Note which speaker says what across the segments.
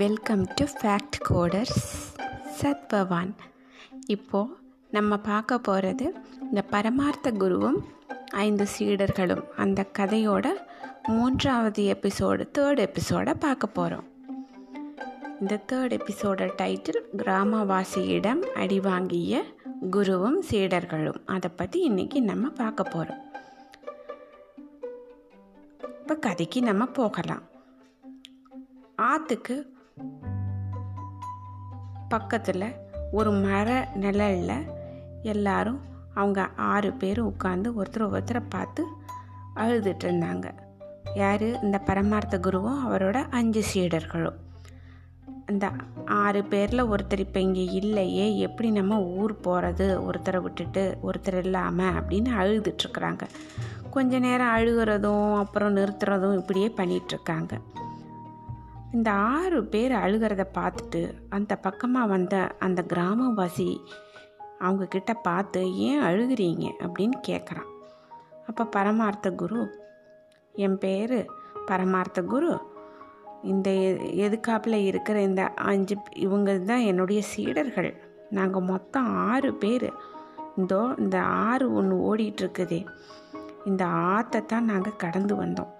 Speaker 1: Welcome to fact coders சத் பவான் இப்போது நம்ம பார்க்க போகிறது இந்த பரமார்த்த குருவும் ஐந்து சீடர்களும் அந்த கதையோட மூன்றாவது எபிசோடு தேர்ட் எபிசோடை பார்க்க போகிறோம் இந்த தேர்ட் எபிசோட டைட்டில் கிராமவாசியிடம் அடி வாங்கிய குருவும் சீடர்களும். அதை பற்றி இன்றைக்கி நம்ம பார்க்க போகிறோம் இப்போ கதைக்கு நம்ம போகலாம். ஆற்றுக்கு பக்கத்தில் ஒரு மர நிழலில் எல்லாரும் அவங்க ஆறு பேர் உட்காந்து ஒருத்தர் ஒருத்தரை பார்த்து அழுதுட்டு இருந்தாங்க. யார்? இந்த பரமார்த்த குருவும் அவரோட அஞ்சு சீடர்களும். அந்த ஆறு பேரில் ஒருத்தர் இப்போ இங்கே இல்லையே எப்படி நம்ம ஊர் போகிறது ஒருத்தரை விட்டுட்டு ஒருத்தர் இல்லாமல் அப்படின்னு அழுதுட்ருக்குறாங்க கொஞ்ச நேரம் அழுகிறதும் அப்புறம் நிறுத்துறதும் இப்படியே பண்ணிகிட்ருக்காங்க இந்த ஆறு பேர் அழுகிறத பார்த்துட்டு அந்த பக்கமாக வந்த அந்த கிராமவாசி அவங்க கிட்ட பார்த்து ஏன் அழுகிறீங்க? அப்படின்னு கேட்குறான் அப்போ பரமார்த்த குரு என் பேர் பரமார்த்த குரு. இந்த எதுக்காப்பில் இருக்கிற இந்த அஞ்சு இவங்க தான் என்னுடைய சீடர்கள். நாங்கள் மொத்தம் ஆறு பேர். இந்தோ இந்த ஆறு ஒன்று ஓடிட்டுருக்குதே இந்த ஆற்றை தான் நாங்கள் கடந்து வந்தோம்.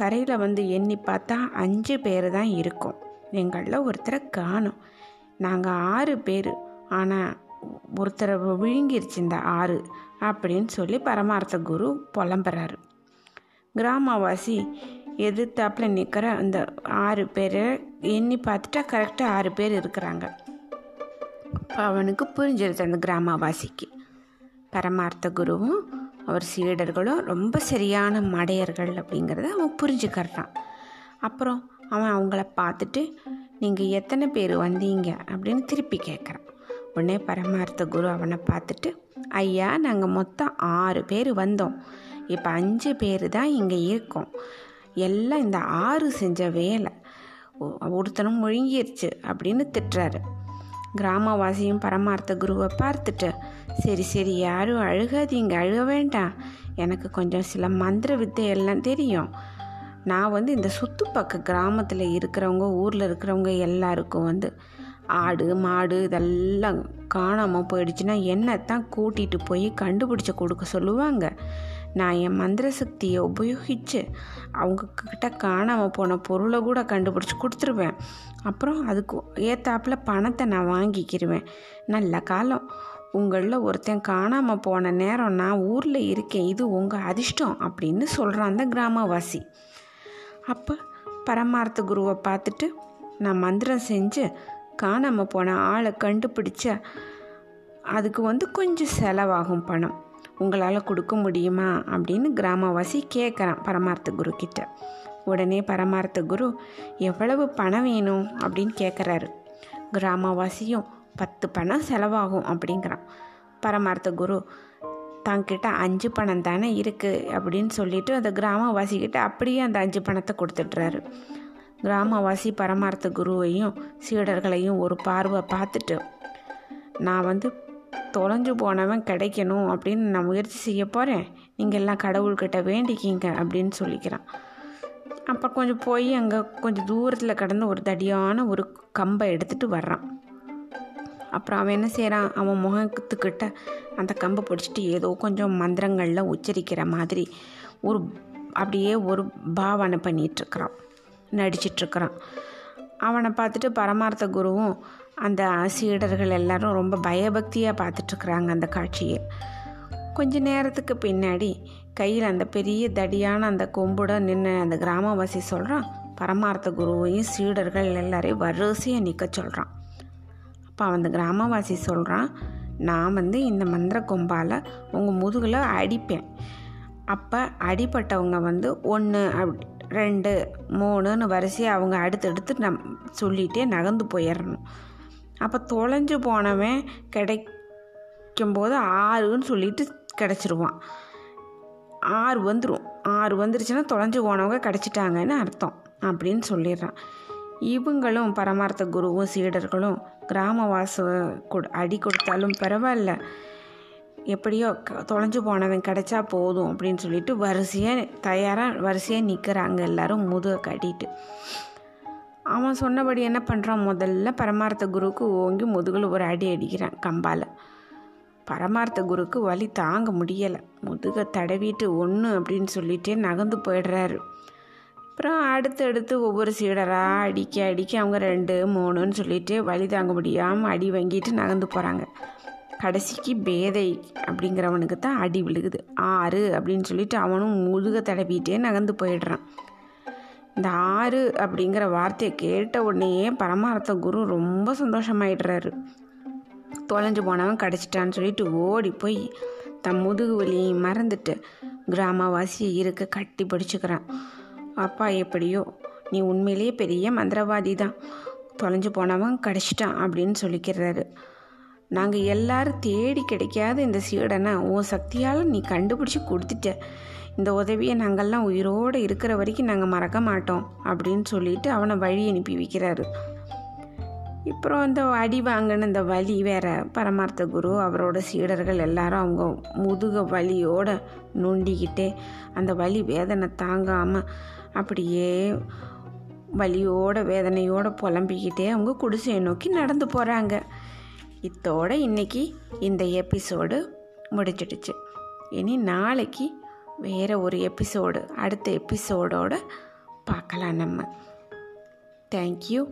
Speaker 1: கரையில் வந்து எண்ணி பார்த்தா அஞ்சு பேர் தான் இருக்கோம். எங்களில் ஒருத்தரை காணும். நாங்கள் ஆறு பேர். ஆனால் ஒருத்தரை விழுங்கிருச்சு இந்த ஆறு அப்படின்னு சொல்லி பரமார்த்த குரு புலம்புறாரு. கிராமவாசி எதிர்த்தாப்பில் நிற்கிற அந்த ஆறு பேர் எண்ணி பார்த்துட்டா கரெக்டாக ஆறு பேர் இருக்கிறாங்க. அவனுக்கு புரிஞ்சிருது அந்த கிராமவாசிக்கு. பரமார்த்த குருவும் அவர் சீடர்களும் ரொம்ப சரியான மடையர்கள் அப்படிங்கிறத அவன் புரிஞ்சுக்கிறான் அப்புறம் அவன் அவங்கள பார்த்துட்டு நீங்கள் எத்தனை பேர் வந்தீங்க? அப்படின்னு திருப்பி கேட்குறான் உடனே பரமார்த்த குரு அவனை பார்த்துட்டு ஐயா நாங்கள் மொத்தம் ஆறு பேர் வந்தோம். இப்போ அஞ்சு பேர் தான் இங்கே இருக்கோம். எல்லாம் இந்த ஆறு செஞ்ச வேலை. ஒருத்தனும் முழுங்கிருச்சு அப்படின்னு திட்டுறாரு. கிராமவாசியும் பரமார்த்த குருவை பார்த்துட்டு சரி சரி. யாரும் அழுகாதீங்க அழுக வேண்டாம். எனக்கு கொஞ்சம் சில மந்திர வித்தை எல்லாம் தெரியும். நான் வந்து இந்த சுற்றுப்பக்க கிராமத்தில் இருக்கிறவங்க ஊரில் இருக்கிறவங்க எல்லாருக்கும் வந்து ஆடு மாடு இதெல்லாம் காணாமல் போயிடுச்சுன்னா என்னத்தான் கூட்டிகிட்டு போய் கண்டுபிடிச்ச கொடுக்க சொல்லுவாங்க? நான் என் மந்திர சக்தியை உபயோகித்து அவங்கக்கிட்ட காணாமல் போன பொருளை கூட கண்டுபிடிச்சி கொடுத்துருவேன். அப்புறம் அதுக்கு ஏற்றாப்புல பணத்தை நான் வாங்கிக்கிடுவேன் நல்ல காலம். உங்களில் ஒருத்தன் காணாமல் போன நேரம் நான் ஊரில் இருக்கேன் இது உங்கள் அதிர்ஷ்டம் அப்படின்னு சொல்கிறான் அந்த கிராமவாசி. அப்போ பரமார்த்த குருவை பார்த்துட்டு நான் மந்திரம் செஞ்சு காணாமல் போன ஆளை கண்டுபிடிச்ச அதுக்கு வந்து கொஞ்சம் செலவாகும் பணம். உங்களால் கொடுக்க முடியுமா அப்படின்னு கிராமவாசி கேட்குறான் பரமார்த்த குரு கிட்ட. உடனே பரமார்த்த குரு எவ்வளவு பணம் வேணும்? அப்படின்னு கேட்குறாரு கிராமவாசியும் பத்து பணம் செலவாகும் அப்படிங்கிறான். பரமார்த்த குரு தங்கிட்ட அஞ்சு பணம் தானே இருக்குது அப்படின்னு சொல்லிட்டு அந்த கிராமவாசிக்கிட்ட அப்படியே அந்த அஞ்சு பணத்தை கொடுத்துட்றாரு. கிராமவாசி பரமார்த்த குருவையும் சீடர்களையும் ஒரு பார்வை பார்த்துட்டு நான் வந்து தொலைஞ்சு போனவன் கிடைக்கணும் அப்படின்னு நான் முயற்சி செய்ய போகிறேன் நீங்கள் எல்லாம் கடவுள்கிட்ட வேண்டிக்கிங்க அப்படின்னு சொல்லிக்கிறான். அப்போ கொஞ்சம் போய் அங்கே கொஞ்சம் தூரத்தில் கடந்து ஒரு தடியான ஒரு கம்பை எடுத்துகிட்டு வர்றான். அப்புறம் அவன் என்ன செய்கிறான் அவன் முகத்துக்கிட்ட அந்த கம்பை பிடிச்சிட்டு ஏதோ கொஞ்சம் மந்திரங்களில் உச்சரிக்கிற மாதிரி ஒரு அப்படியே ஒரு பாவனை பண்ணிகிட்ருக்கிறான் நடிச்சிட்ருக்கிறான் அவனை பார்த்துட்டு பரமார்த்த குருவும் அந்த சீடர்கள் எல்லாரும் ரொம்ப பயபக்தியாக பார்த்துட்ருக்குறாங்க அந்த காட்சியை. கொஞ்ச நேரத்துக்கு பின்னாடி கையில் அந்த பெரிய தடியான அந்த கொம்புட நின்று அந்த கிராமவாசி சொல்கிறான் பரமார்த்த குருவையும் சீடர்கள் எல்லாரையும் வரிசையாக நிற்க சொல்கிறான் அப்போ அந்த கிராமவாசி சொல்கிறான் நான் வந்து இந்த மந்திர கொம்பால் உங்கள் முதுகில் அடிப்பேன். அப்போ அடிப்பட்டவங்க வந்து ஒன்று அப்படி ரெண்டு மூணுன்னு வரிசையாக அவங்க அடுத்தடுத்து நம் சொல்லிகிட்டே நகர்ந்து போயிடணும் அப்போ தொலைஞ்சு போனவன் கிடைக்கும்போது ஆறுன்னு சொல்லிட்டு கிடச்சிருவான். ஆறு வந்துடும் ஆறு வந்துருச்சுன்னா தொலைஞ்சு போனவங்க கிடச்சிட்டாங்கன்னு அர்த்தம் அப்படின்னு சொல்லிடுறான். இவங்களும் பரமார்த்த குருவும் சீடர்களும் கிராமவாச அடி கொடுத்தாலும் பரவாயில்ல. எப்படியோ தொலைஞ்சு போனவன் கிடைச்சா போதும் அப்படின்னு சொல்லிட்டு வரிசையாக தயாராக வரிசையாக நிற்கிறாங்க எல்லாரும் முதுகை கட்டிட்டு. அவன் சொன்னபடி என்ன பண்ணுறான் முதல்ல பரமார்த்த குருவுக்கு ஓங்கி முதுகில் ஒரு அடி அடிக்கிறான் கம்பால். பரமார்த்த குருக்கு வலி தாங்க முடியலை. முதுகை தடவிட்டு ஒன்று அப்படின்னு சொல்லிட்டே நகர்ந்து போயிடுறாரு. அப்புறம் அடுத்தடுத்து ஒவ்வொரு சீடராக அடிக்க அடிக்க அவங்க ரெண்டு மூணுன்னு சொல்லிட்டு வழி தாங்க முடியாமல் அடி வாங்கிட்டு நகர்ந்து போகிறாங்க கடைசிக்கு பேதை அப்படிங்கிறவனுக்கு தான் அடி விழுகுது. ஆறு அப்படின்னு சொல்லிட்டு அவனும் முதுக தடவிட்டே நகர்ந்து போயிடுறான். இந்த ஆறு அப்படிங்கிற வார்த்தையை கேட்ட உடனேயே பரமார்த்த குரு ரொம்ப சந்தோஷமாயிடுறாரு. தொலைஞ்சு போனவன் கிடச்சிட்டான்னு சொல்லிட்டு ஓடி போய் தன் முதுகு வலியை மறந்துட்டு கிராமவாசியை இருக்க கட்டி பிடிச்சிக்கிறான். அப்பா எப்படியோ? நீ உண்மையிலேயே பெரிய மந்திரவாதி தான் தொலைஞ்சு போனவன் கிடச்சிட்டான் அப்படின்னு சொல்லிக்கிறாரு. நாங்கள் எல்லாரும் தேடி கிடைக்காத இந்த சீடனை உன் சக்தியால் நீ கண்டுபிடிச்சி கொடுத்துட்ட. இந்த உதவியை நாங்கள்லாம் உயிரோடு இருக்கிற வரைக்கும் நாங்கள் மறக்க மாட்டோம் அப்படின்னு சொல்லிட்டு அவனை வழி அனுப்பி வைக்கிறாரு. அப்புறம் அந்த அடி வாங்கின இந்த வலி வேற. பரமார்த்த குரு அவரோட சீடர்கள் எல்லாரும் அவங்க முதுக வலியோட நொண்டிக்கிட்டே அந்த வலி வேதனை தாங்காமல் அப்படியே வலியோட வேதனையோட புலம்பிக்கிட்டே அவங்க குடிசையை நோக்கி நடந்து போகிறாங்க இத்தோட இன்றைக்கி இந்த எபிசோடு முடிச்சிடுச்சு இனி நாளைக்கு வேறு ஒரு எபிசோடு அடுத்த எபிசோடோடு பார்க்கலாம் நம்ம. தேங்க்யூ